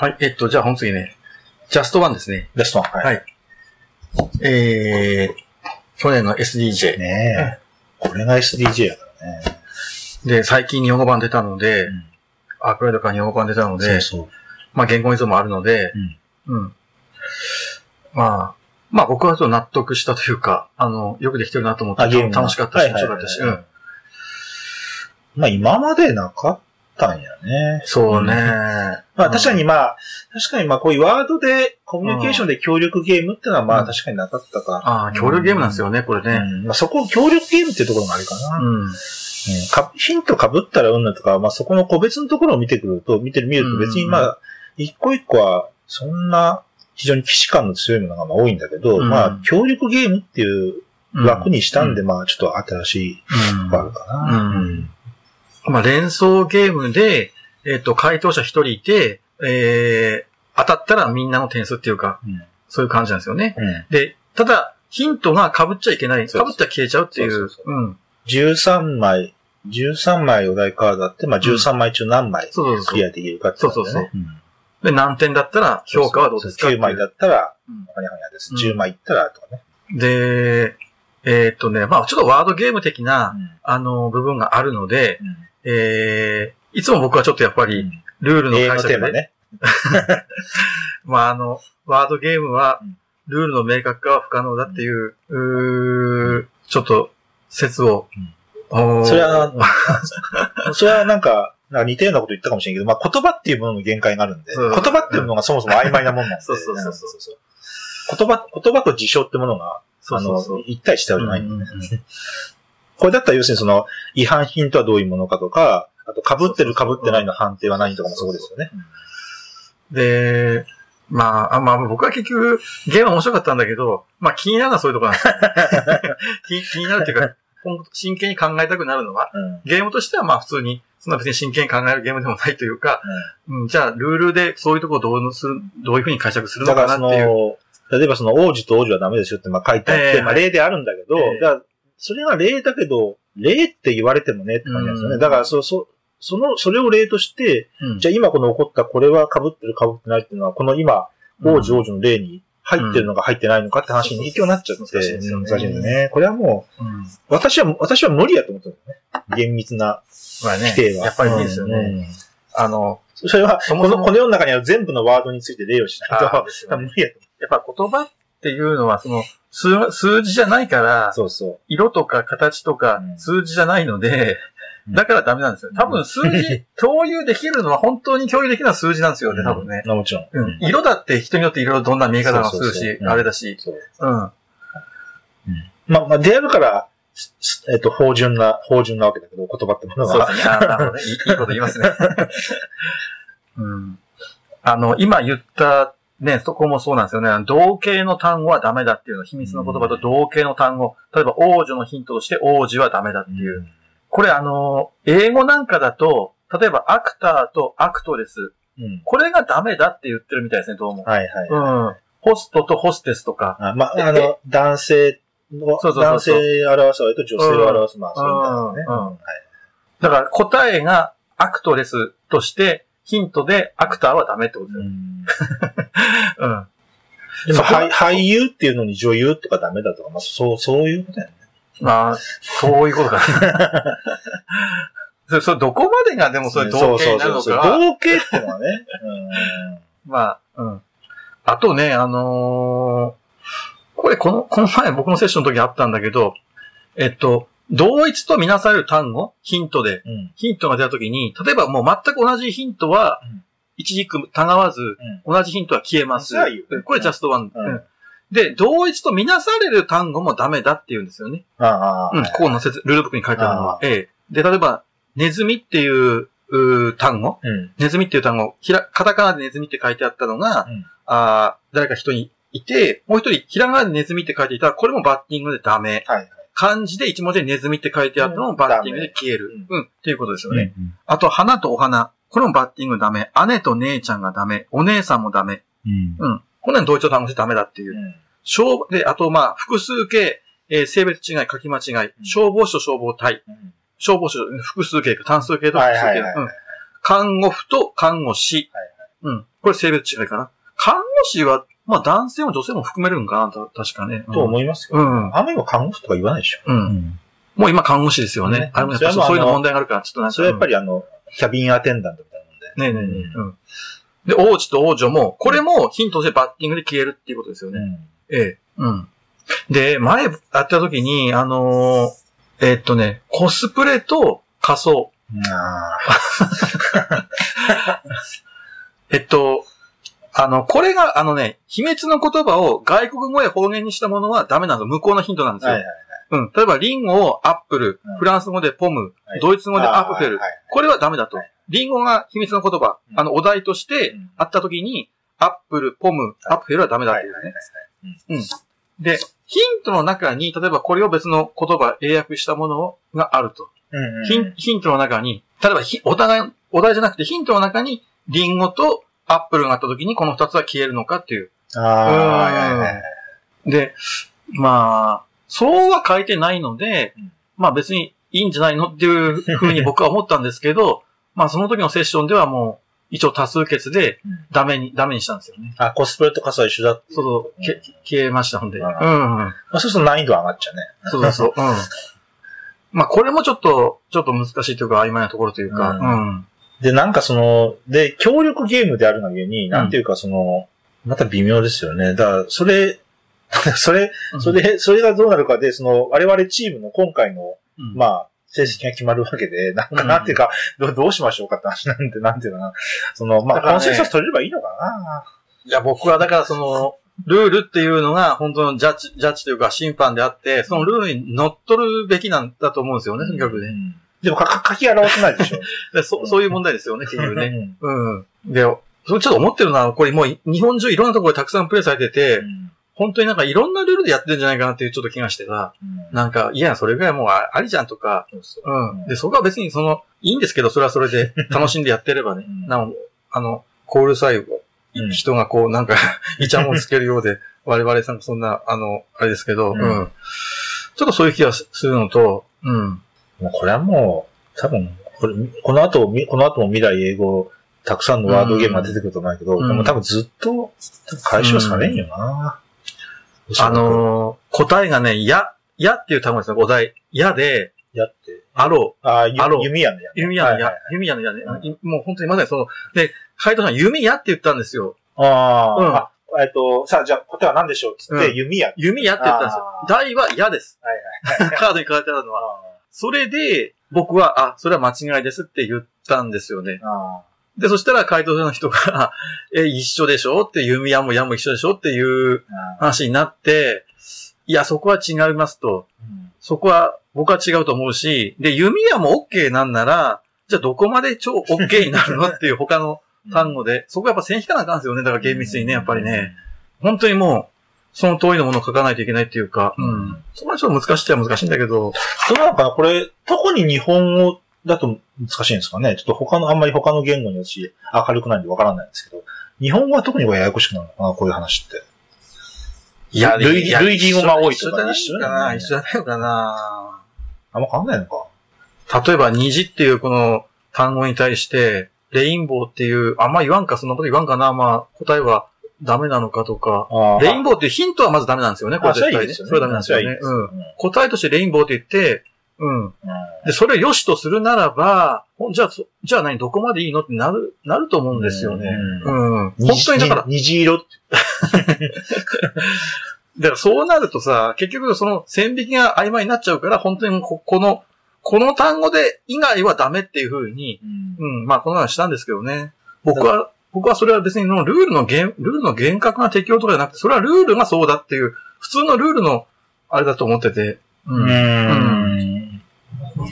はい。えっと、じゃあ本次ね、ジャストワンですね。ベストワン。は。はいい。えー、去年の SDJ。ねえ。これが SDJ やからね。で、最近日本語版出たので、うんアークライドから日本語版出たので、そうそう。まあ言語依存もあるので、うん。まあ、まあ僕はちょっと納得したというか、あの、よくできてるなと思って、楽しかったし、面白かったし、はいうん。まあ今までなかったんやね。そうね。まあ確かにまあ、確かにまあこういうワードでコミュニケーションで協力ゲームってのはまうんあ確かになかったか。ああ、協力ゲームなんですよね、これうね。んまあそこ協力ゲームっていうところもあるかな。うん。うんかヒント被ったらうんぬんとか、まあそこの個別のところを見てくると、見てみると別にまあ、一個一個はそんな非常に既視感の強いものがまあ多いんだけど、うんまあ協力ゲームっていううん枠にしたんで、まあちょっと新しいうんのがあるかな。うんまあ連想ゲームで、えっと、回答者一人いて、えー、当たったらみんなの点数っていうか、うんそういう感じなんですよね。うんで、ただ、ヒントが被っちゃいけない。被そうそうったら消えちゃうっていそううそう。うん。13枚、13枚お題カードあって、まあ13枚中何枚そうそうそう。クリアできるかってことだよね。そうそううんで、何点だったら評価はどうですか9枚だったらうん、ほにゃほにゃです。うん10枚いったらとかね。で、えーっとね、まあちょっとワードゲーム的な、うんあの、部分があるので、うんえー、いつも僕はちょっとやっぱり、ルールの解釈で、ね。まああの、ワードゲームはうん、ルールの明確化は不可能だっていう、うーちょっと、説を、それは、それはなんか、なんか似たようなこと言ったかもしれんけど、まあ言葉っていうものの限界があるんで、言葉っていうものがそもそも曖昧なもんなんで。そうそうそうそう。言葉、言葉と事象ってものが、あのそうそう。そう、一対してあるじゃない、うんうんうんこれだったら要するにその、違反品とはどういうものかとか、あと被ってる被ってないの判定は何とかもそうですよね。で、まあ、あまあ僕は結局、ゲームは面白かったんだけど、まあ気になるのはそういうところなんですよ 気気になるっていうか、真剣に考えたくなるのは、うん。うんゲームとしてはまあ普通に、そんな別に真剣に考えるゲームでもないというか、うん、じゃあルールでそういうところをどうする、どういうふうに解釈するのだかなっていう。の、例えばその王子と王女はダメですよってまあ書いてあって、ええまあ例であるんだけど、ええだからそれが例だけど、例って言われてもねって感じなんですよね。うんだからそ、そ、その、それを例として、うんじゃあ今この起こったこれは被ってる被ってないっていうのは、この今、王子王女の例に入ってるのか入ってないのかって話に影響になっちゃって、難しいですよね難しいんだね。これはもう、うん私は、私は無理やと思ってるんだよね。厳密なまあね規定は。やっぱりいいですよね。うんあの、それは、そもそもこの、この世の中にある全部のワードについて例をしないと、ね無理やと思やっぱ言葉っていうのは、その、数、数字じゃないからう。、そうそう。色とか形とかうん数字じゃないので、うんだからダメなんですよ。多分数字、共有できるのは本当に共有できるのは数字なんですよね、多分ね。うん。もちろん。うん。色だって人によっていろいろどんな見え方がするしあれだし。そう。うん。まあ、まあ、出会うから、えっと、芳醇な、芳醇なわけだけど、言葉ってものが。そうですね。あなるほどね。いいいいこと言いますね。うん。あの、今言った、ね、そこもそうなんですよね。同型の単語はダメだっていうの、秘密の言葉と同型の単語。例えば、王女のヒントとして王子はダメだっていう。これあの、英語なんかだと、例えばアクターとアクトレス。うん。これがダメだって言ってるみたいですね、どうも。はいはい。うん。ホストとホステスとか。あまあ、あの、男性の、そうそう男性を表す割と女性を表す、まあ、そういなね。うんうんはいだから答えがアクトレスとして、ヒントでアクターはダメってことですよ。うん うん。でも、俳俳優っていうのに女優とかダメだとか、まあ、そう、そういうことやね。まあ、そういうことかな。それ、それどこまでがでもそれ同型になるのそう。そうそう同型ってのはね。まあ、うん。あとね、あのーこれこの、この前僕のセッションの時あったんだけど、えっと、同一とみなされる単語、ヒントで、うん。うん。ヒントが出た時に、例えばもう全く同じヒントはうん、一軸たがわず、同じヒントは消えます。これジャストワン。うんうんで、同一とみなされる単語もダメだって言うんですよね。ああ、うん、はいここの説、ルールブックに書いてあるのは。ええ。で、例えば、ネズミっていう、うー単語、うん。ネズミっていう単語、ひら、カタカナでネズミって書いてあったのが、うんあー誰か人にいて、もう一人、ひらがなでネズミって書いていたら、これもバッティングでダメ。はいはい。漢字で一文字でネズミって書いてあったのもバッティングで消える。ううん、っていうことですよね。うんあと、花とお花。これもバッティングダメ。姉と姉ちゃんがダメ。お姉さんもダメ。うん。うん。こんなの同一と単語してダメだっていう。うん消で、あと、まあ、複数形、えー性別違い、書き間違い。消防士と消防隊。うん消防士、複数形か単数形と複数形。はいはいはいはいうん看護婦と看護師。うん。これ性別違いかな。看護師は、まあ男性も女性も含めるんかな、た確かね。と思いますよ。うん。あんまり今看護師とか言わないでしょ。うん。もう今看護師ですよねね。あれもやっぱりそういうの問題があるから、ちょっとなんか。それはやっぱり。りあの、キャビンアテンダントみたいなもんで。ねえねえねえ。うん。で、王子と王女も、これもヒントとしてバッティングで消えるっていうことですよね。うん。ええ。うん。で、前やった時に、あのーえっとね、コスプレと仮装。あ えっと、あの、これが、あのね、秘密の言葉を外国語や方言にしたものはダメなんですよ。向こうのヒントなんですよ。あはいはいうん。例えば、リンゴをアップル、うんフランス語でポム、はいドイツ語でアップフェル。はいはいこれはダメだとはい。リンゴが秘密の言葉、うんあの、お題としてうんあった時に、apple、pomme、Apfel はダメだっていうね。で、ヒントの中に、例えばこれを別の言葉、英訳したものがあると。うんうんヒンヒントの中に、例えばひお互い、お題じゃなくてヒントの中に、リンゴと apple があった時にこの二つは消えるのかっていう。ああ。で、まあ、そうは書いてないので、うんまあ別にいいんじゃないのっていうふうに僕は思ったんですけど、まあその時のセッションではもう、一応多数決でうんダメに、ダメにしたんですよね。あ、コスプレと傘は一緒だ。そうそう、け消えましたんで。うん。あうんまあ、そうすると難易度上がっちゃうね。そうそうそう。うん。まあこれもちょっと、ちょっと難しいというか曖昧なところというか、ううん。で、なんかその、で、協力ゲームであるがゆえに、なんていうかその、また微妙ですよね。だから、それ、それ、それ、それがどうなるかで、その、我々チームの今回の、うん、まあ、成績が決まるわけで、なんか、うんなんていうか、どうどうしましょうかって話なんて、なんていうのかな。その、まあ、コンセンサス取れればいいのかないや、僕はだからその、ルールっていうのが本当のジャッジ、ジャッジというか審判であって、そのルールに乗っ取るべきなんだと思うんですよね、とにかくね。うんでも、か、か書き表せないでしょ。でそそういう問題ですよね、結局ね。ね。うん。で、それちょっと思ってるのは、これもう日本中いろんなところでたくさんプレイされてて、うん本当になんかいろんなルールでやってるんじゃないかなっていうちょっと気がしてさ、なんか、いや、それぐらいもうあありじゃんとか、そうそううん。で、そこは別にその、いいんですけど、それはそれで楽しんでやってればねうん。なお、あの、コールサイド、うん人がこう、なんか、イチャモンつけるようで、我々さんそんな、あの、あれですけど、ううんん。ちょっとそういう気がするのと、うん。もうこれはもう、多分、これ、この後、みこの後も未来英語、たくさんのワードゲームが出てくると思うけど、うんでも多分ずっと、解消されんよな。あのー答えがね、や、やっていう単語ですね、お題。やで、やって。あろう。ああ、弓矢のや。弓矢のやはいはい、弓矢のやねう。いもう本当にまさにその、で、海斗さん、弓矢って言ったんですよ。あうんあ、あえっと、さあ、じゃあ答えは何でしょうっつって、うん弓矢。弓矢って言ったんですよあ。ー題は矢です。はいはい。カードに書いてあるのは。それで、僕は、あ、それは間違いですって言ったんですよね。あで、そしたら回答者の人が、え、一緒でしょって、弓矢も矢も一緒でしょっていうあ話になって、いや、そこは違いますと。うんそこは、僕は違うと思うし、で、弓矢も OK なんなら、じゃあどこまで超 OK になるのっていう他の単語で、そこはやっぱ線引かなあかんですよね。だから厳密にね、やっぱりね。。本当にもう、その通りのものを書かないといけないっていうか、ううん。ん。そこはちょっと難しいっちゃ難しいんだけど、どうなのかなこれ、特に日本語だと難しいんですかね？ちょっと他の、あんまり他の言語に私明るくないんでわからないんですけど、日本語は特にこれややこしくなるのかなこういう話って。いや、類いや類義語が多いとか一緒じゃないかな一緒じゃな。いのかなあんま変わんないのか？例えば、虹っていうこの単語に対して、レインボーっていう、あんま言わんか、そんなこと言わんかな、まあ、答えはダメなのかとか。あレインボーっていうヒントはまずダメなんですよね、これ絶対ね。はいいですよね。それはダメなんですよね。いいです答えとしてレインボーって言って、うん。うんで、それを良しとするならば、じゃあ、そじゃあ何、どこまでいいのってなる、なると思うんですよね。ううん。本虹当にだから、虹色って。だからそうなるとさ、結局その線引きが曖昧になっちゃうから、本当にここの、この単語で以外はダメっていうふうに、うん、まあこの話したんですけどね。僕は、僕はそれは別にそのルールの厳、ルールの厳格な適用とかじゃなくて、それはルールがそうだっていう、普通のルールの、あれだと思ってて。うう。ん。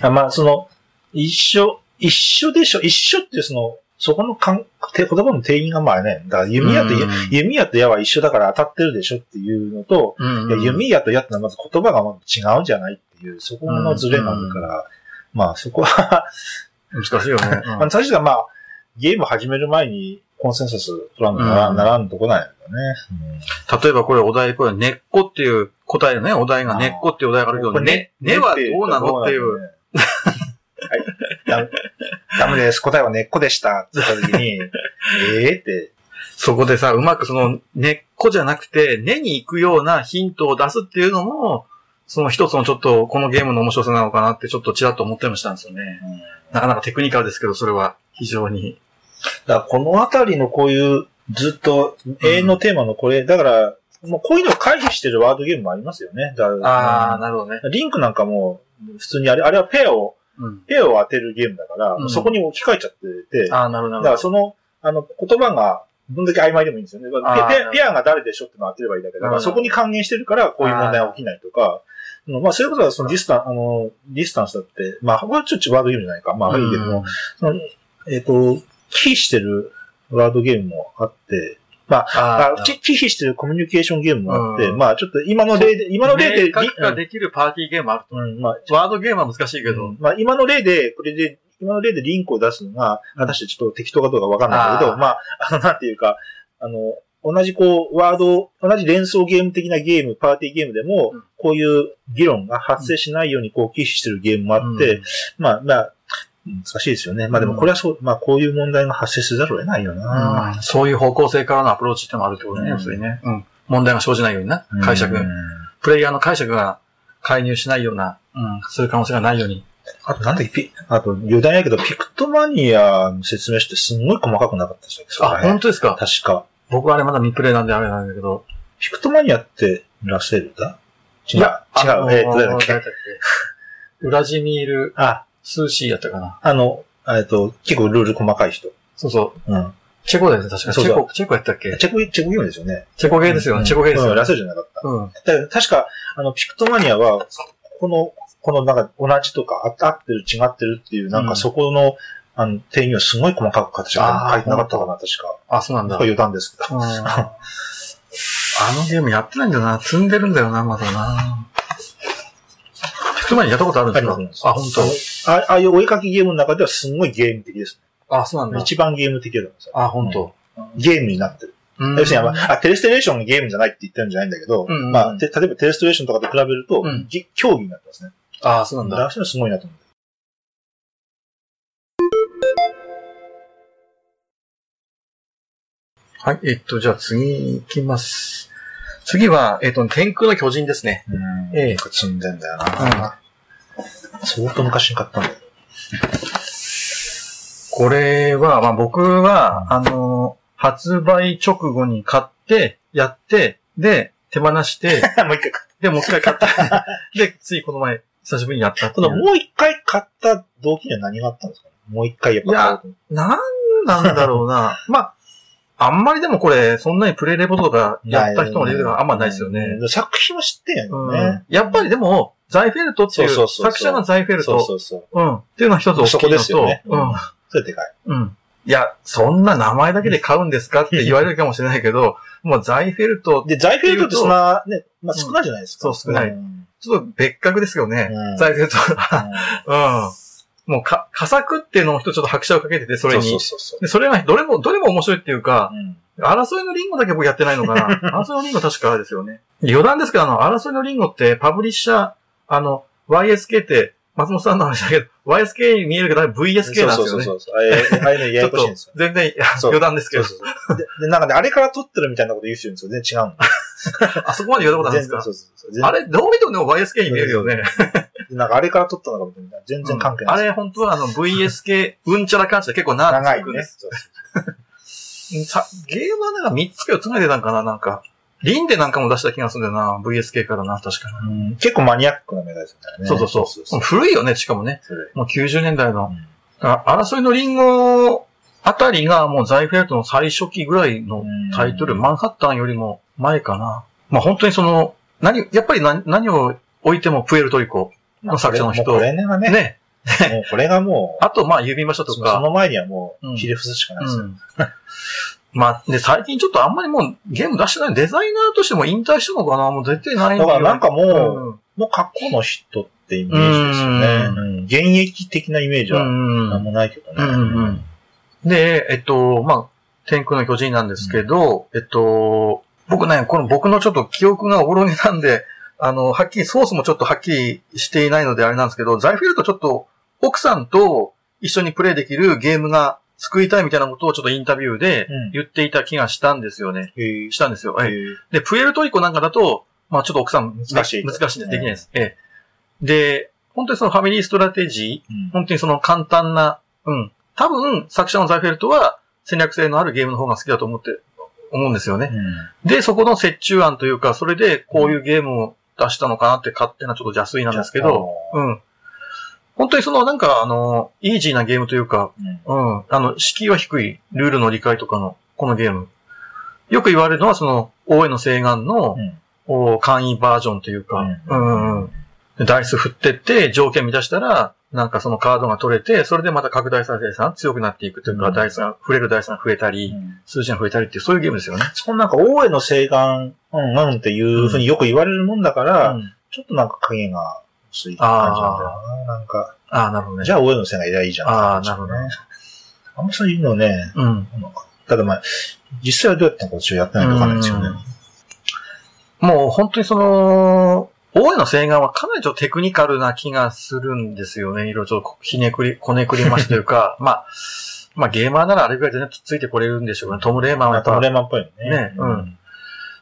あまあ、その、一緒、一緒でしょ、一緒ってその、そこのかん、て言葉の定義がまあね、だから弓矢と、うん弓矢と矢は一緒だから当たってるでしょっていうのと、うん弓矢と矢ってのはまず言葉がまず違うんじゃないっていう、そこのズレがあるから、まあそこは、難しいよね。まあ最初はまあ、ゲーム始める前にコンセンサス取らんとなら,、うんならんとこなんやけどね。例えばこれお題、これ根っこっていう答えのね、お題が根っこっていうお題があるけど、根、根はどうなのっていう。。はい。ダメです。答えは根っこでした。って言った時に、ええって。そこでさ、うまくその根っこじゃなくて、根に行くようなヒントを出すっていうのも、その一つのちょっとこのゲームの面白さなのかなってちょっとちらっと思ったりもしたんですよね。なかなかテクニカルですけど、それは非常に。だからこのあたりのこういう、ずっと永遠のテーマのこれ、だから、もうこういうのを回避してるワードゲームもありますよね。ああ、なるほどね。リンクなんかも、普通にあれ、あれはペアを、うん。ペアを当てるゲームだから、うんそこに置き換えちゃってて、ああ、なるほど。だからその、あの、言葉が、どんだけ曖昧でもいいんですよね。ペペアペアが誰でしょってのを当てればいいだけだから、うんそこに還元してるから、こういう問題が起きないとか、うんまあ、それこそ、そのディスタン、あの、ディスタンスだって、まあ、これはちょっとワードゲームじゃないか。まあ、いいけども、えっ、と、忌避してるワードゲームもあって、まあ、あ忌避してるコミュニケーションゲームもあって、うん。まあ、ちょっと今の例で、今の例で、明確化できるパーティーゲームあると。う。ん、まあ、ワードゲームは難しいけど。うんまあ、今の例で、これで、今の例でリンクを出すのが、果たしてちょっと適当かどうかわかんないけど、あー。まあ、あの、なんていうか、あの、同じこう、ワード、同じ連想ゲーム的なゲーム、パーティーゲームでも、うん。こういう議論が発生しないようにこう、忌避してるゲームもあって、うん。まあ、まあ、難しいですよね。まあでもこれはそう、まあこういう問題が発生せざるを得ないよな。うんそういう方向性からのアプローチってのもあるってことね、うん要するにね。うん。問題が生じないようにな。解釈うん。プレイヤーの解釈が介入しないような、うん、そういう可能性がないように。あとなんだっけ、ピあと余談やけど、ピクトマニアの説明書ってすんごい細かくなかったでしたっけそこらあ、辺本当ですか？確か。僕はあれまだ未プレイなんであれなんだけど。ピクトマニアってラセルだ？違う。違う。あのーえーっと、誰だっけ？誰だっけ？ウラジミール・あ、スーシーやったかな。あの、えっと、結構ルール細かい人。そうそう。うん。チェコだよね、確か。チェコ、チェコやったっけ？チェコ、チェコゲームですよね。チェコゲーですよね。うんチェコゲーですよねうんラ。セルじゃなかった。うん。だ確か、あの、ピクトマニアは、この、このなんか同じとか、あ合ってる、違ってるっていう、なんうんかそこの、あの、定義をすごい細かく形書いてなかったかな、確か。あ、そうなんだ。余談ですけど。うんあのゲームやってないんだよな。積んでるんだよな、まだな。ピクトマニアやったことあるんですか？あ、本当。あああいう追いかけゲームの中ではすごいゲーム的です。あ、そうなんだ。一番ゲーム的だと思うんあ、本当。ですよゲームになってる。うん要するに、まあ、あテレステレーションがゲームじゃないって言ってるんじゃないんだけど、うんうんまあ、て例えばテレステレーションとかと比べると、うんぎ競技になってますね。あ、そうなんだ。だからすごいなと思う。はい、えっと、じゃあ次行きます。次は、えっと、天空の巨人ですね。うん。ええ積んでんだよな。相当昔に買ったんだよ。これは、まあ僕は、あの、発売直後に買って、やって、で、手放して、もう一回買っで、もう一回買った。で、ついこの前、久しぶりにやったこのもう一回買った動機には何があったんですかね？もう一回やっぱ買おうと思ってなんなんだろうな。まあ、あんまりでもこれ、そんなにプレイレポとかやった人のレベルがあんまないですよね。うん作品は知ってんやけどうんね。やっぱりでも、ザイフェルトっていう、そうそうそうそう作者がザイフェルそうト、そうそう。うん、っていうのは一つ大きいそこのと、ですよね。うん。それでかい。うん。いや、そんな名前だけで買うんですかって言われるかもしれないけど、もうザイフェルト、で、ザイフェルトってそんな、ね、まあ少ないじゃないですか。そう少ないんちょっと別格ですよね。うんザイフェルトは。うん。もうか、佳作っていうのを人ちょっと拍車をかけてて、それに。そうそうそうでそれが、どれも、どれも面白いっていうか、うん争いのリンゴだけ僕やってないのかな。争いのリンゴ確かあれですよね。余談ですけど、あの、争いのリンゴってパブリッシャー、あの、YSK って、松本さんの話だけど、YSK に見えるけど、VSK なんですよね。そうそうそうそう。あれ、あれね、ややこしいんですよ。全然、余談ですけどそう。そうそう。で、でなんかね、あれから撮ってるみたいなこと言う人いるんですよ。全然違うの。あそこまで言われたことあるんですか？そうそうそう。あれ、どう見てもでも YSK に見えるよね。で なんかあれから撮ったのかもしれない。全然関係ないです。あれ、本当はあの VSK、うんちゃらかんちゃら結構長長いねくんです。。そうそう さゲームはなんか3つか4つぐらい出たんかな、なんか。リンでなんかも出した気がするんだよな、VSK からな、確かに。うん結構マニアックなメダルですよね。そうそうそう。古いよね、しかもね。古いもう90年代の。うんあ争いのリンゴあたりがもうザイフェルトの最初期ぐらいのタイトル、うんマンハッタンよりも前かな。まあ本当にその、何、やっぱり何何を置いてもプエルトリコ。まあ作者の人もうこれがね、ね。もうこれがもう、あとまあ郵便場所とそか。の前にはもう、うんひれ伏すしかないですよ。うん。まあ、で、最近ちょっとあんまりもうゲーム出してない。デザイナーとしても引退したのかな？もう出てないだからなんかもう、うん。もう過去の人ってイメージですよね。うんうん現役的なイメージはうんなんもないけどね。うんうんで、えっと、まあ、天空の巨人なんですけど、えっと、僕ね、この僕のちょっと記憶がおぼろげなんで、あの、はっきり、ソースもちょっとはっきりしていないのであれなんですけど、ザイフェルトちょっと、奥さんと一緒にプレイできるゲームが作りたいみたいなことをちょっとインタビューでうん言っていた気がしたんですよね。へえしたんですよ。で、プエルトリコなんかだと、まあちょっと奥さん難しい難しいんです。できないです。ええ。で、本当にそのファミリーストラテジー、うん本当にその簡単な、うん。多分、作者のザイフェルトは戦略性のあるゲームの方が好きだと思って、思うんですよね。で、そこの折衷案というか、それでこういうゲームを出したのかなって勝手なちょっと邪推なんですけど、うん。本当にそのなんかあの、イージーなゲームというか、うん。うん。あの、敷居は低い、ルールの理解とかの、このゲーム。よく言われるのは、その、大江の西岸の、うん。お簡易バージョンというか、ううんんうんうん。でダイス振ってって、条件満たしたら、なんかそのカードが取れて、それでまた拡大再生産強くなっていくというか、うん。ダイスが、触れるダイスが増えたり、数字が増えたりっていう、そういうゲームですよね。そのなんか、大江の西岸、うん、なんっていうふうによく言われるもんだから、うん。ちょっとなんか影が薄い感じなんだよな。なんか、ああ、なるほどね。じゃあ大江の西岸いりゃいいじゃん。ああ、なるほどね。あんまそういうのね、うん。ただまあ、実際はどうやったのか私はやってないとわかんないですよね。もう本当にその、大江の西岸はかなりちょっとテクニカルな気がするんですよね。いろいろちょっとひねくり、こねくりましというか、まあ、まあゲーマーならあれぐらい全然ついてこれるんでしょうね。トム・レーマンはやっぱトムレーマンっぽいよね。ねうん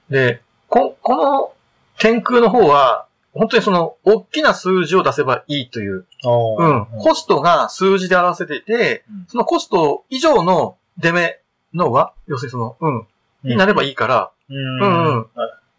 で、こ、この天空の方は、本当にその、大きな数字を出せばいいという。うん。コストが数字で表せていてうん、そのコスト以上の出目のは、要するにその、うん、になればいいから、うん。うんうん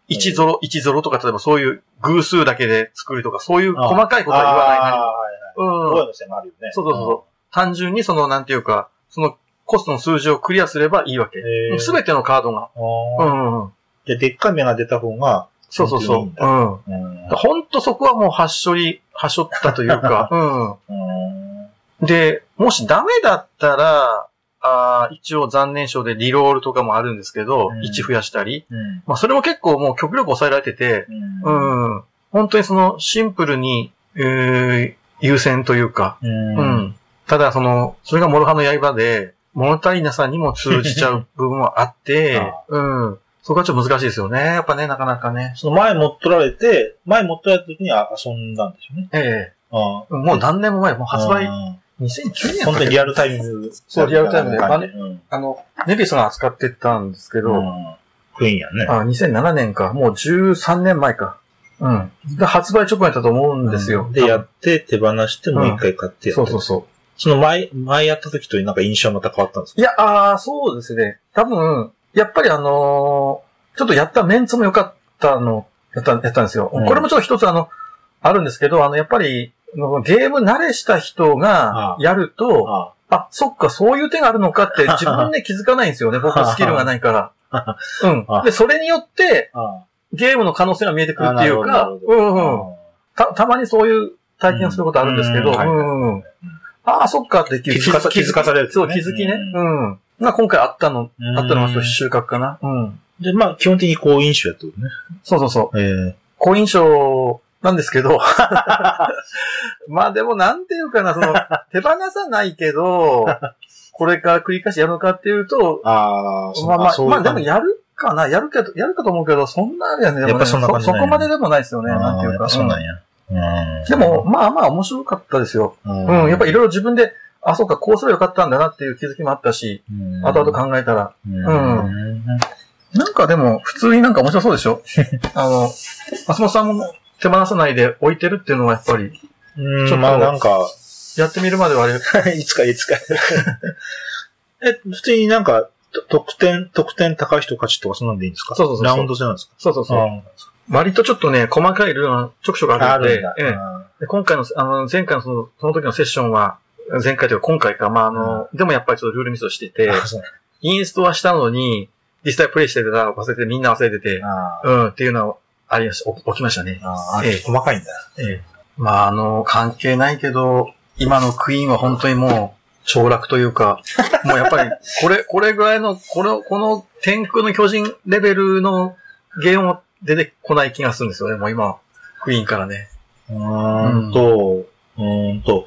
1ゾロ、1ゾロとか、例えばそういう偶数だけで作るとか、そういう細かいことは言わないなりあーはいはい。うの西岸あるよね。そうそうそう単純にその、なんていうか、そのコストの数字をクリアすればいいわけ。うん。すべてのカードが。おーうんうんうん。で、でっかい目が出た方が、そうそうそう。うん。うん。ほんとそこはもうはっしょり、はっしょったというか、うんうん。で、もしダメだったら、あー一応残念賞でリロールとかもあるんですけど、うん1増やしたり。うん。まあそれも結構もう極力抑えられてて、う。うんん。本当にそのシンプルに、えー優先というか、うん。うん。ただその、それが諸刃の刃で、物足りなさにも通じちゃう部分はあって あ、うん。そこはちょっと難しいですよね。やっぱね、なかなかね。その前持っとられて、前持っとられた時にあ遊んだんでしょうね。えあえもう何年も前、もう発売あ2009年本当にリアルタイミング。そうリアルタイムで感じうん。あの、ネビスが扱ってたんですけど、うんクイーンやね。あ、2007年か。もう13年前か。うん。で、発売直後やったと思うんですよ。で、やって手放してもう一回買ってやったそうそうそう。その前、前やった時となんか印象また変わったんですか？いや、ああ、そうですね。多分、やっぱりあのーちょっとやったメンツも良かったの、やった、やったんですよ。うんこれもちょっと一つあの、あるんですけど、あの、やっぱり、ゲーム慣れした人があやると、ああ、そっか、そういう手があるのかって 自分で気づかないんですよね。僕スキルがないから。うんあ。で、それによって、あゲームの可能性が見えてくるっていうか、うんうん。た、たまにそういう体験をすることあるんですけど、ううん。ああ、そっかって気づかされるそう、ね気づきね。ううん。まあ今回あったの、うんあったのが収穫かな。うん。で、まあ、基本的に好印象やったことね。そうそうそう。ええ好印象なんですけど、まあでもなんていうかな、その、手放さないけど、これから繰り返しやるのかっていうと、あまあまあ、まあでもやるかな、やるけど、やるかと思うけど、そんなあれやね。やっぱそんな感じそこまででもないですよね、なんていうか。そうなんうんや。うんでも、、まあまあ面白かったですよ。ううん、やっぱいろいろ自分で、あ、そうか、こうすればよかったんだなっていう気づきもあったし、うん後々考えたら。うん。なんかでも、普通になんか面白そうでしょ？あの、松本さんも手放さないで置いてるっていうのはやっぱり、うん、ちょっとまあなんか、やってみるまではあれ、いつかいつか。え、普通になんか、と得点、得点高い人勝ちとかそんなんでいいんですか？そうそうそうラウンド制なんですかそうそうそう。あ割とちょっとね、細かいルールがちょくちょくあるのでんだ。、え今回の、あの、前回のその、その時のセッションは、前回というか今回か、まああの、でもやっぱりちょっとルールミスをしてて、インストはしたのに、実際プレイしてたら忘れてみんな忘れてて、あうん、っていうのはありました、起きましたね。あ、ええ細かいんだ。ええ。まあ、あの、関係ないけど、今のクイーンは本当にもう、凋落というか、もうやっぱり、これ、これぐらいの、これ、この天空の巨人レベルのゲームも出てこない気がするんですよね、もう今、クイーンからね。うーんと、うーんと、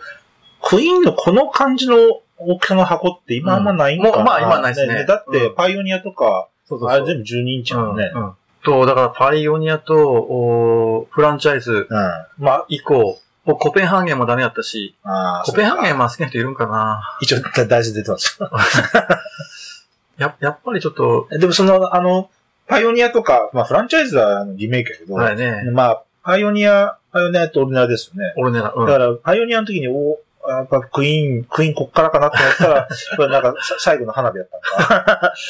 クイーンのこの感じの大きさの箱って今あんまないんかな、うんもうまあ今ないですねだって、うんパイオニアとか、そうあれ全部12インチだもんね。うん。うんと、だから、パイオニアと、おフランチャイズうん。まあ、以降、もうコペンハーゲンもダメだったし、あコペンハーゲンンは好きな人いるんかな一応大事出てます。や、やっぱりちょっと、でもその、あの、パイオニアとか、まあフランチャイズはあのリメイクやけど、はいね、まあ、パイオニア、パイオニアとオルネアですよね。俺ね、うん。だから、パイオニアの時に、おやっぱクイーン、クイーンこっからかなと思ったら、これなんかさ最後の花火やったんか。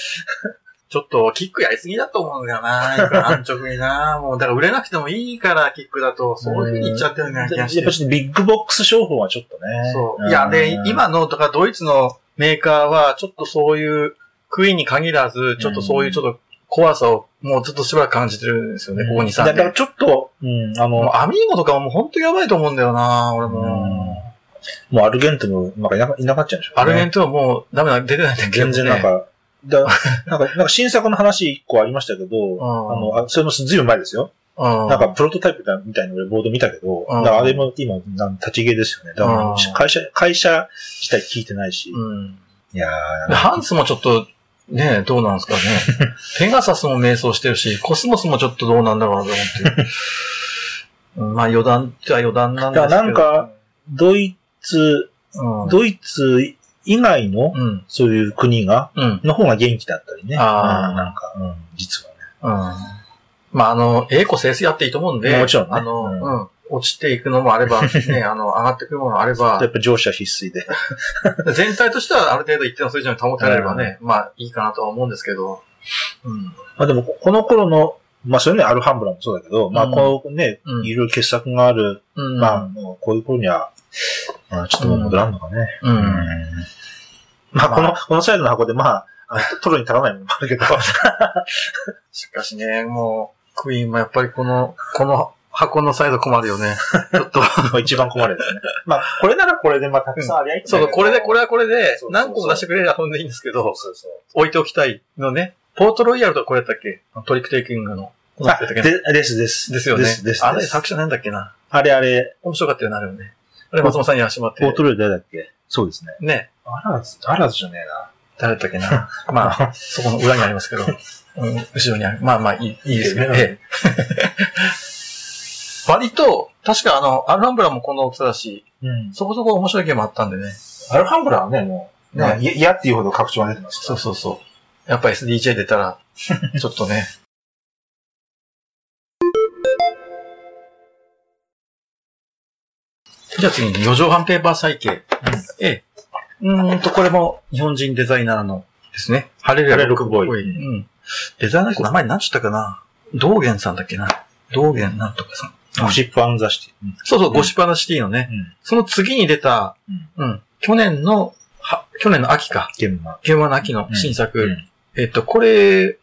ちょっと、キックやりすぎだと思うんだよな。安直にな。もう、だから売れなくてもいいから、キックだと、そういう風に言っちゃってるような気がしてやっぱ。ちょっとビッグボックス商法はちょっとね。そう。んいや、で、、今のとかドイツのメーカーは、ちょっとそういう、クイーンに限らず、ちょっとそういうちょっと怖さを、もうずっとしばらく感じてるんですよね、ここ2、3年。だからちょっと、うん、あの、アミーゴとかはもう本当にやばいと思うんだよな、俺うんも。もうアルゲントも、なんかいなかいなかっちゃうんでしょうね。アルゲントはもうダメだ、出てないんだけ？ど、ね。全然なんか、だなんか、なんか新作の話一個ありましたけど、んあの、あそれもずいぶん前ですよ。うん、なんか、プロトタイプみたいな俺ボード見たけど、うんだからあれも今、なん立ち消えですよね。だからうん会社、会社自体聞いてないし。うん。いやでハンスもちょっと、ねどうなんですかね。ペガサスも迷走してるし、コスモスもちょっとどうなんだろうなと思って。うんまあ余談っちゃ余談なんですけど。だからなんか、ドイツ、うん、ドイツ以外の、うん。そういう国が、うん。の方が元気だったりね。あーうんなんか、うん、実はね。うん。まあ、あの、栄光清々やっていいと思うんで、もちろんねあの、うんうん。落ちていくのもあれば、ね、あの、上がってくるものもあればや、っぱ乗車必須で。全体としてはある程度一定の水準に保てられればね、まあ、いいかなとは思うんですけど、うん。まあでも、この頃の、まあそういうね、アルハンブラもそうだけど、まあうんこうね、うんいろいろ傑作がある、うん。まあこういう頃には、まあちょっともう戻らんのかね。うん。うんまあこの、このサイズの箱でまあ、あの取るに足らないものもあるけど、しかしね、もう、クイーンもやっぱりこの、この箱のサイズ困るよね。ちょっと。まあ一番困るやつね。まあこれならこれでまあたくさんありゃいいんだけどそう、これで、これはこれで何個も出してくれりゃ飛んでいいんですけど、そうそう。置いておきたいのね。ポートロイヤルとこれやったっけ？トリックテイキングの。あ、で、ですです。ですよね。ですです。あれ作者なんだっけな？あれあれ、面白かったよね、あれよね。あれ松本さんにやらしてもらって。ポートルー誰だっけ？そうですね。ね。あらず、あらずじゃねえな。誰だったっけな。まあ、そこの裏にありますけど。うん、後ろにある。まあまあ、いい、いいですね。ええ割と、確かあの、アルハンブラもこの大きさだし、うん。そこそこ面白いゲームあったんでね。アルハンブラはね、もう、ね嫌っていうほど拡張が出てますそうそうそう。やっぱ SDJ 出たら、ちょっとね。じゃあ次に、四畳半ペーパー再形。ええ。うーんと、これも日本人デザイナーのですね。ハレルヤハレルクボーイ。うん。デザイナーの人名前何ちったかな？道元さんだっけな？道元なんとかさん。ゴシップアンザシティ。うんそうそう、うんゴシップアナシティのね。うん。その次に出た、うん。去年の、は、去年の秋か。ゲームが。現場の秋の新作。うんえっと、これ、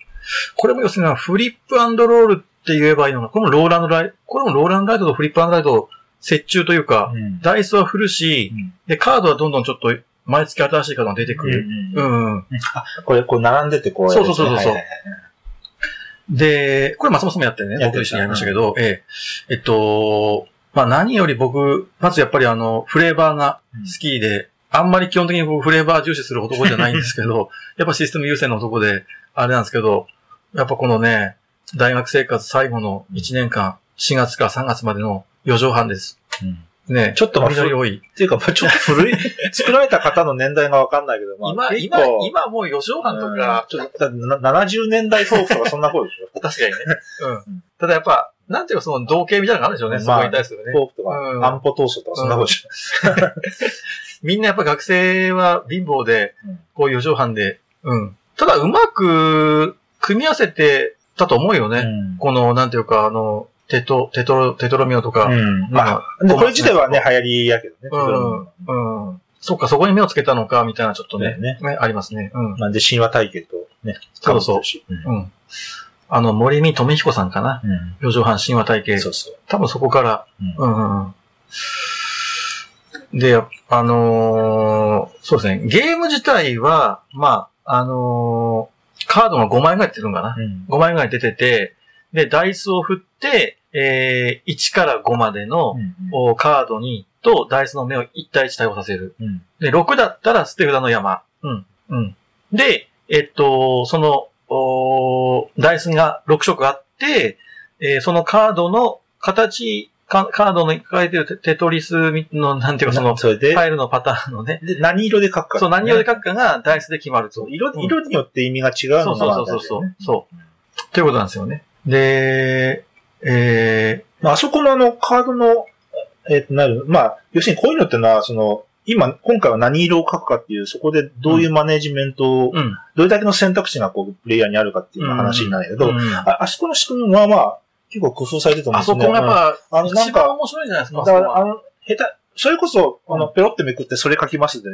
これも要するにフリップロールって言えばいいのか、これもローランドライト、これもローランドライトとフリップライトを折衷というか、うん。ダイスは振るし、で、カードはどんどんちょっと毎月新しいカードが出てくる。ううんん、うん。これ、こう並んでてこうね。そうそうそうそうはいはいで、これ松本さんもやってね、僕と一緒にやりましたけど、ええ、えっと、まあ何より僕、まずやっぱりあの、フレーバーが好きで、あんまり基本的に僕フレーバー重視する男じゃないんですけど、やっぱシステム優先の男で、あれなんですけど、やっぱこのね、大学生活最後の1年間、4月から3月までの4畳半です。うんね、ちょっと実り多い。っていうか、まあちょっと古い、作られた方の年代がわかんないけど、まあ今、今今もう4畳半とか、ちょっと、だってな70年代フォークとかそんな頃でしょ 確かにね。うん。ただやっぱ、なんていうかその同型みたいなのがあるんでしょうね、そこに対するね。フォークとか、うんアンポトーストとかそんなことでしょ。みんなやっぱ学生は貧乏でうん、こういう4畳半で、うん。ただうまく組み合わせてたと思うよね。うんこの、なんていうか、あの、テト、テトロ、テトロミオとか。うん。まあ、でこれ自体はね、流行りやけどね。うん。うん。そっか、そこに目をつけたのか、みたいなちょっとね、ねね、ありますね。うん。まあ、で、神話体系とね、そうそう。うんうん。あの、森見富彦さんかな。うん四畳半神話体系。そうそう。多分そこから、うんうん。で、あのーそうですね。ゲーム自体は、まあ、あのーカードが5枚ぐらい出てるのかな。うん5枚ぐらい出てて、で、ダイスを振って、えー、1から5までの、おカードに、と、ダイスの目を1対1対応させる。うんで、6だったら捨て札の山。うん。うん。で、えっと、その、おダイスが6色あって、えーそのカードの形カカードの書いてるテテトリスの、なんていうかその、それで、ファイルのパターンのね、で何色で書くか、そう、何色で書くかがダイスで決まると。色、うん色によって意味が違うそうのがそうそうそう大事だよね。そう。ということなんですよね。で、えまあ、あそこのあの、カードの、えっ、と、なる、まあ、要するにこういうのってのは、その、今、今回は何色を書くかっていう、そこでどういうマネジメントを、ー、うん。どれだけの選択肢がこう、プレイヤーにあるかっていう話になるんだけど、うんああそこの仕組みはまあ、結構工夫されてると思うんあそですね。こがやっぱ、あの、なんか、面白いんじゃないですか。だから、あの、下手、それこそ、あの、ペロってめくってそれ書きますで、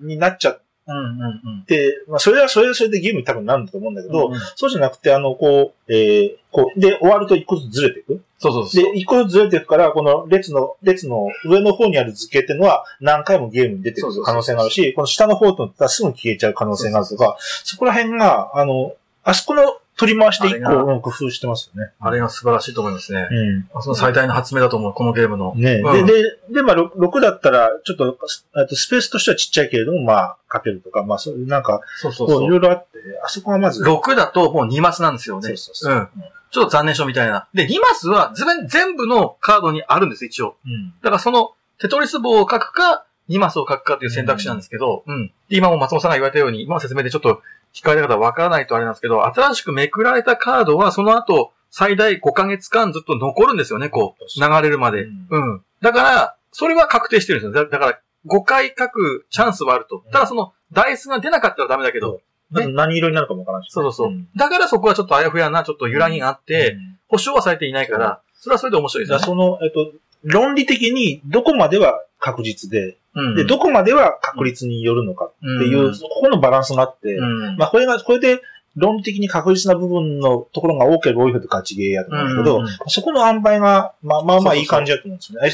になっちゃっうんうんうん。て、まあ、それはそれはそれでゲームに多分なるんだと思うんだけど、うんうんそうじゃなくて、あの、こう、えー、こう、で、終わると一個ずつずれていく。そうそうそう。で、一個ずつずれていくから、この列の、列の上の方にある図形っていうのは何回もゲームに出てくる可能性があるし、この下の方とったらすぐ消えちゃう可能性があるとか、そこら辺が、あの、あそこの取り回しで一個うん工夫してますよね。あれが素晴らしいと思いますね。うん。その最大の発明だと思う、このゲームの。ね、うんで、で、で、まあ、6 6だったら、ちょっと、あとスペースとしてはちっちゃいけれども、まあ、書けるとか、まあ、そういう、なんか、そうそうこう、いそう。ろいろあって、あそこはまず、6だともう2マスなんですよね。そうそうそう。うん。ちょっと残念症みたいな。で、2マスは全全部のカードにあるんです、一応。うん。だからその、テトリス棒を書くか、2マスを書くかっていう選択肢なんですけど、うん。で、今も松本さんが言われたように、今の説明でちょっと聞かれた方はわからないとあれなんですけど、新しくめくられたカードはその後、最大5ヶ月間ずっと残るんですよね、こう、流れるまで。うんうん。だから、それは確定してるんですよ。だだから、5回書くチャンスはあると。ただその、ダイスが出なかったらダメだけど、あと何色になるかもわからないしねそうそうそう。んだからそこはちょっとあやふやな、ちょっと揺らぎがあって、うん保証はされていないから、それはそれで面白いですよね。その、えっと、論理的にどこまでは確実で、うんで、どこまでは確率によるのかっていう、うん。ここのバランスがあって、うん。まあ、これが、これで論理的に確実な部分のところが多ければ多いほど勝ちゲーやと思うんですけど、うんうんそこの塩梅が、まあまあまあいい感じだと思うんですよね。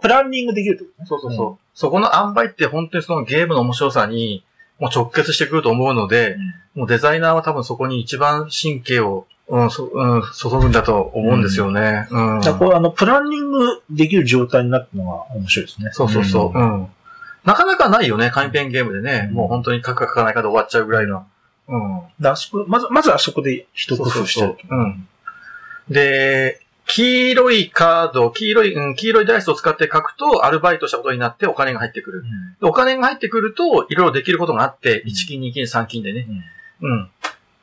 プランニングできるってことね。そうそうそう。そこの塩梅って本当にそのゲームの面白さにもう直結してくると思うので、もうデザイナーは多分そこに一番神経を、うんそうん、注ぐんだと思うんですよね。うん。だこうあの、プランニングできる状態になったのが面白いですね。そうそうそう。うん。なかなかないよね、紙ペンゲームでね。うんもう本当に書くか書かないかで終わっちゃうぐらいの。うん。だあそこまず、まずはそこで一工夫してる。うん。で、黄色いカード、黄色い、うん、黄色いダイスを使って書くと、アルバイトしたことになってお金が入ってくる。でお金が入ってくると、いろいろできることがあって、うん1金、2金、3金でね。うんうん。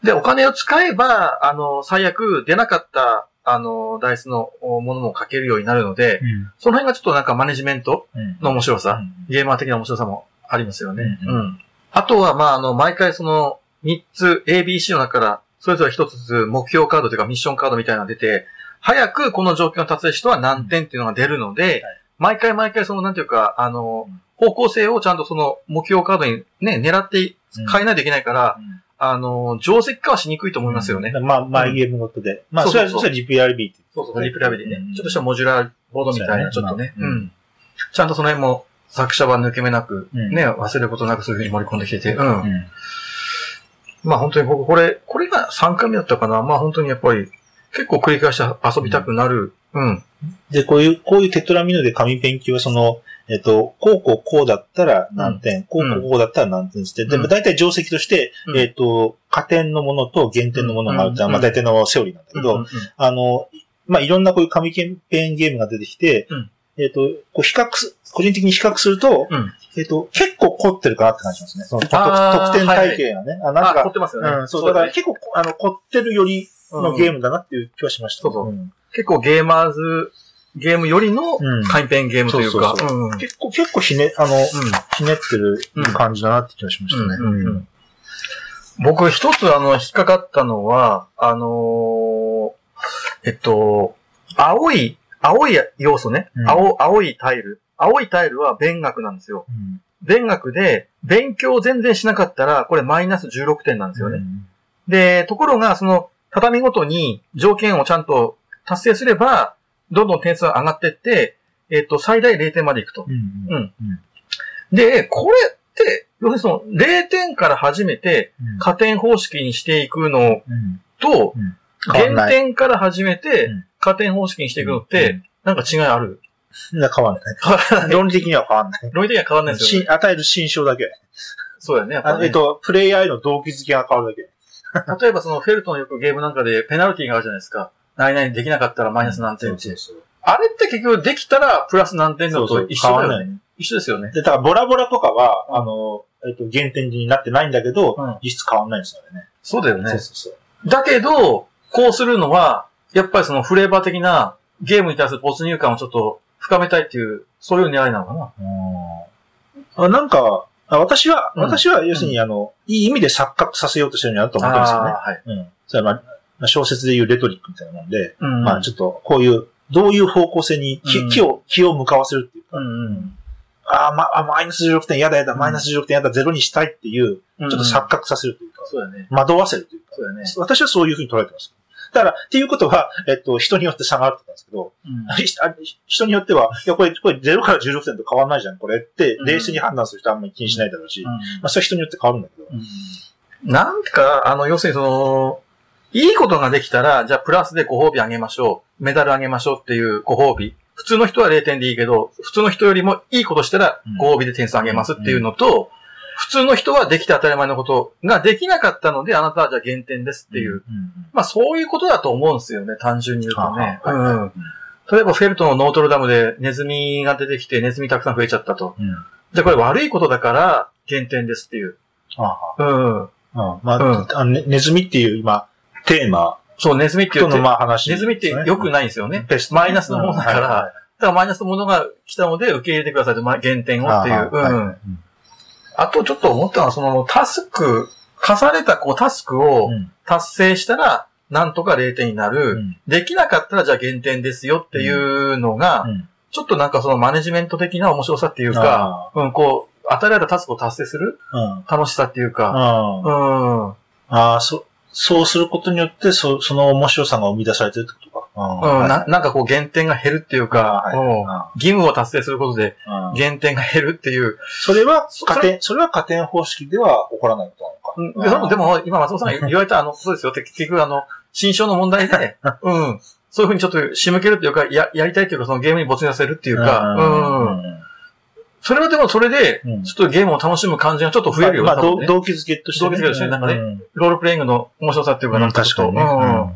で、お金を使えば、あの、最悪出なかった、あの、ダイスのおものも書けるようになるので、うん。その辺がちょっとなんかマネジメントうん。の面白さ、うん。ゲーマー的な面白さもありますよね。ううん。ん。あとは、まあ、あの、毎回その、3つ ABC の中から、それぞれ1つずつ目標カードというかミッションカードみたいなのが出て、早くこの条件を達成人は何点っていうのが出るので、毎回毎回その、なんていうか、あのうん、方向性をちゃんとその目標カードにね、狙って変えないといけないから、あの、定石化はしにくいと思いますよね。まあ、マイゲームごとで。まあ、それは、そうそうそうそれは GPRB って。そうそう、リプラビでねうん。ちょっとしたモジュラーボードみたいな、ちょっとね。まあうん。ちゃんとその辺も作者は抜け目なく、うんね、忘れることなくそういうふうに盛り込んできてて、うん。うんまあ本当に僕、これ、これが3回目だったかな。まあ本当にやっぱり、結構繰り返して遊びたくなる。うん。で、こういう、こういうテトラミノで紙ペンキはその、えっと、こうこうこうだったら何点、こうこうこうだったら何点って、でうん。も大体定石として、うん。えっと、加点のものと減点のものがあるってのは、うん。まあ大体のセオリーなんだけど、うんうんあの、まあいろんなこういう紙ペンゲームが出てきて、うん。えっと、こう比較す、個人的に比較すると、うん。えっと、結構凝ってるかなって感じしますね。その得点体系がね。あなんあ、凝かっ、てますよね。うん、そう、だから結構、あの、凝ってるよりのゲーム。ムだなっていう気はしました。そうそうん。結構ゲーマーズ、ゲームよりのうん紙ペンゲームというか。結構、結構ひね、あの、ひねってる感じだなって気がしましたね。うんうんうん僕一つあの、引っかかったのは、あのーえっと、青い、青い要素ね。うん青、青いタイル。青いタイルは勉学なんですよ。うん勉学で、勉強を全然しなかったら、これマイナス16点なんですよね。で、ところが、その、畳ごとに条件をちゃんと達成すれば、どんどん点数が上がってって、えっと、最大0点までいくと。うんうんで、これって、要するにその、0点から始めて、加点方式にしていくのうんと、減。点から始めてうん、加点方式にしていくのっうてん、なんか違いある？変わんない。論理的には変わんない。論理的には変わんないですよ、し与える心象だけ。そうだよね。やっぱねあえっと、プレイヤーへの動機づけが変わるだけ。例えばそのフェルトのよくゲームなんかでペナルティがあるじゃないですか。何々できなかったらマイナス何点って。あれって結局できたらプラス何点のと一緒だよね。一緒ですよね。で、だからボラボラとかは、うんあの、えっと、減点になってないんだけど、うん実質変わんないんですよね。そうだよねそう。そうそう。だけど、こうするのは、やっぱりそのフレーバー的なゲームに対する没入感をちょっと深めたいっていう、そういう狙いなのかな。うんあなんか、あ私は、うん私は要するに、あの、いい意味で錯覚させようとしてるんだなと思ってるんですよね。はい。うん。それはまあまあ、小説でいうレトリックみたいなもんで、うん。まあちょっと、こういう、どういう方向性に気,、うん。気を、気を向かわせるっていうか、うんうん。あー、まあ、マイナス16点、やだやだ、マイナス16点、やだ、ゼロにしたいっていう、ちょっと錯覚させるというか、そうだね。惑わせるというか、そうだね。私はそういうふうに捉えてます。だから、っていうことは、えっと、人によって差があるったんですけど、うん。あ人によっては、いや、これ、これ0から16点と変わんないじゃん、これって、うん。冷静に判断する人はあんまり気にしないだろうし、まあ、それは人によって変わるんだけど、なんか、あの、要するにその、いいことができたら、じゃあプラスでご褒美あげましょう。メダルあげましょうっていうご褒美。普通の人は0点でいいけど、普通の人よりもいいことしたらうんご褒美で点数あげますっていうのと、普通の人はできて当たり前のことができなかったので、あなたはじゃあ減点ですっていう。まあそういうことだと思うんですよね、単純に言うとね。例えばフェルトのノートルダムでネズミが出てきて、ネズミたくさん増えちゃったと。うんじゃあこれ悪いことだから減点ですっていう。ああうん。うんまあ、ネズミっていう今、テーマ。そう、ネズミっていうとのまあ話、ネズミって良くないんですよね。ベストマイナスのものだから。うんはい。はい。だからマイナスのものが来たので受け入れてください。と、まあ、減点をっていう。うん。あとちょっと思ったのは、そのタスク、課されたこうタスクをうん。達成したら、なんとか0点になうる。ん。できなかったらじゃあ減点ですよっていうのが、うん。ちょっとなんかそのマネジメント的な面白さっていうか、うん、こう、与えられたタスクを達成するうん。楽しさっていうか。うん。ああ、そ、そうすることによって、そその面白さが生み出されてるってことか。ななんかこう減点が減るっていうか、義務を達成することであ減点が減るっていう。それはそ加点、それは加点方式では起こらないことなのか。うんででも、でも今松尾さんが 言われたあの、そうですよ結局あの、心象の問題で、うん。そういうふうにちょっと仕向けるっていうか、や、やりたいっていうか、そのゲームに没入させるっていうか、うん。それはでもそれで、うん。ちょっとゲームを楽しむ感じがちょっと増えるよまあ、まあ動動機づけとして、動機づけとしてなんかねうん。ロールプレイングの面白さっていうか、なんかちょっと、確かにね。うんうん。ま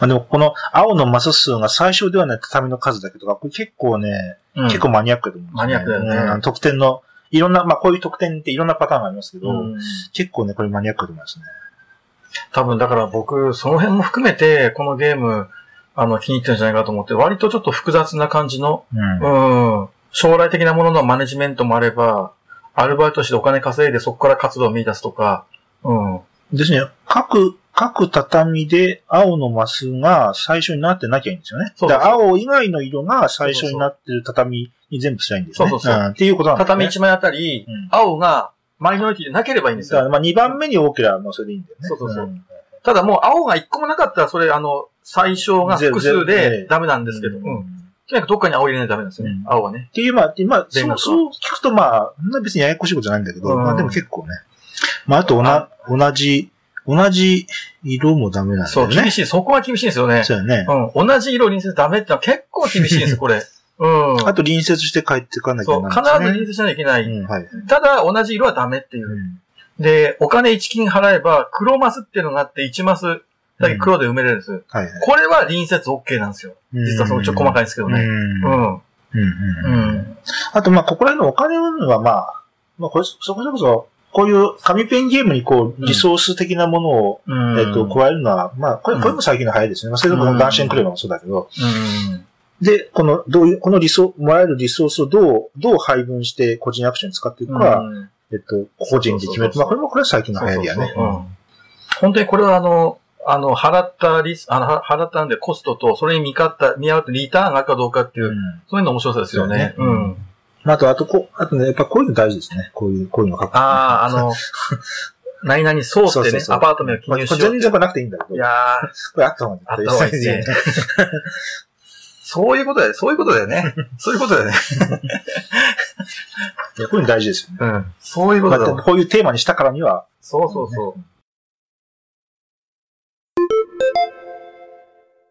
あでも、この青のマス数が最小ではない畳の数だけとか、これ結構ね、うん。結構マニアックだと思うんですマニアックだよね。う得点の、いろんな、まあこういう得点っていろんなパターンがありますけど、うん。結構ね、これマニアックだと思いますね。多分だから僕、その辺も含めて、このゲーム、あの、気に入ってるんじゃないかと思って、割とちょっと複雑な感じの、うん。うん。将来的なもののマネジメントもあれば、アルバイトしてお金稼いでそこから活動を見出すとか、うん。ですね、各、各畳で青のマスが最初になってなきゃいいんですよね。そう青以外の色が最初になってる畳に全部すりゃいいんですね。そうそうそうんっていうことなんですね。畳1枚あたり、うん青がマイノリティでなければいいんですよ。だからまあ2番目に多ければもうそれでいいんだよね。そうそうそうんただもう青が1個もなかったら、それあの、最小が複数でダメなんですけど、ううんん。とにかくどっかに青入れないとダメなんですよね。うん青はね。っていう、まあ、まあ、そう、そう聞くとまあ、そんな別にややこしいことじゃないんだけど、うんまあでも結構ね。まあ、あとおな、同じ、同じ色もダメなんだそう、よね。厳しい。そこは厳しいんですよね。そうよね。うん。同じ色にせずダメってのは結構厳しいんです、これ。うん。あと隣接して帰っていかなきゃそう、いけ必ずないんですね。隣接しなきゃいけない。うん、はい。ただ、同じ色はダメっていうう。んで、お金1金払えば、黒マスっていうのがあって、1マスだけ黒で埋めれるんです。はいはい。これは隣接 OK なんですよ。実はそのちょっと細かいんですけどね。うん。ううん。あと、まあ、ここら辺のお金は、まあ、まあ、これ、そこそこそ、こういう紙ペンゲームにこう、リソース的なものを、うん。えっと、加えるのは、まあ、これ、これも最近の早いですね。まあ、それでもダンシェンクレバーもそうだけど、うん。で、この、どういう、このリソ、もらえるリソースをどう、どう配分して個人アクションに使っていくか、うんえっと、個人で決める。まあ、これも、これは最近の流行りやね。本当にこれはあの、あの、払ったリス、あの、は払ったんでコストと、それに見合った、見合うリターンがあるかどうかっていうう、んそういうの面白さですよね。そうん。まあ、あと、あと、こう、あとね、やっぱこういうの大事ですね。こういう、こういうの書く。ああ、あの、何々そうってね、そうそうそうアパート名を記まあ、入しようって。これ全然なくていいんだけど。いやー、これあった方があった方がいいですね。そういうことだよ、そういうことだよね。そういうことだよね。いやこういうの大事ですよね。うん。そういうこまあ、とだよ。こういうテーマにしたからには、そうそうそう。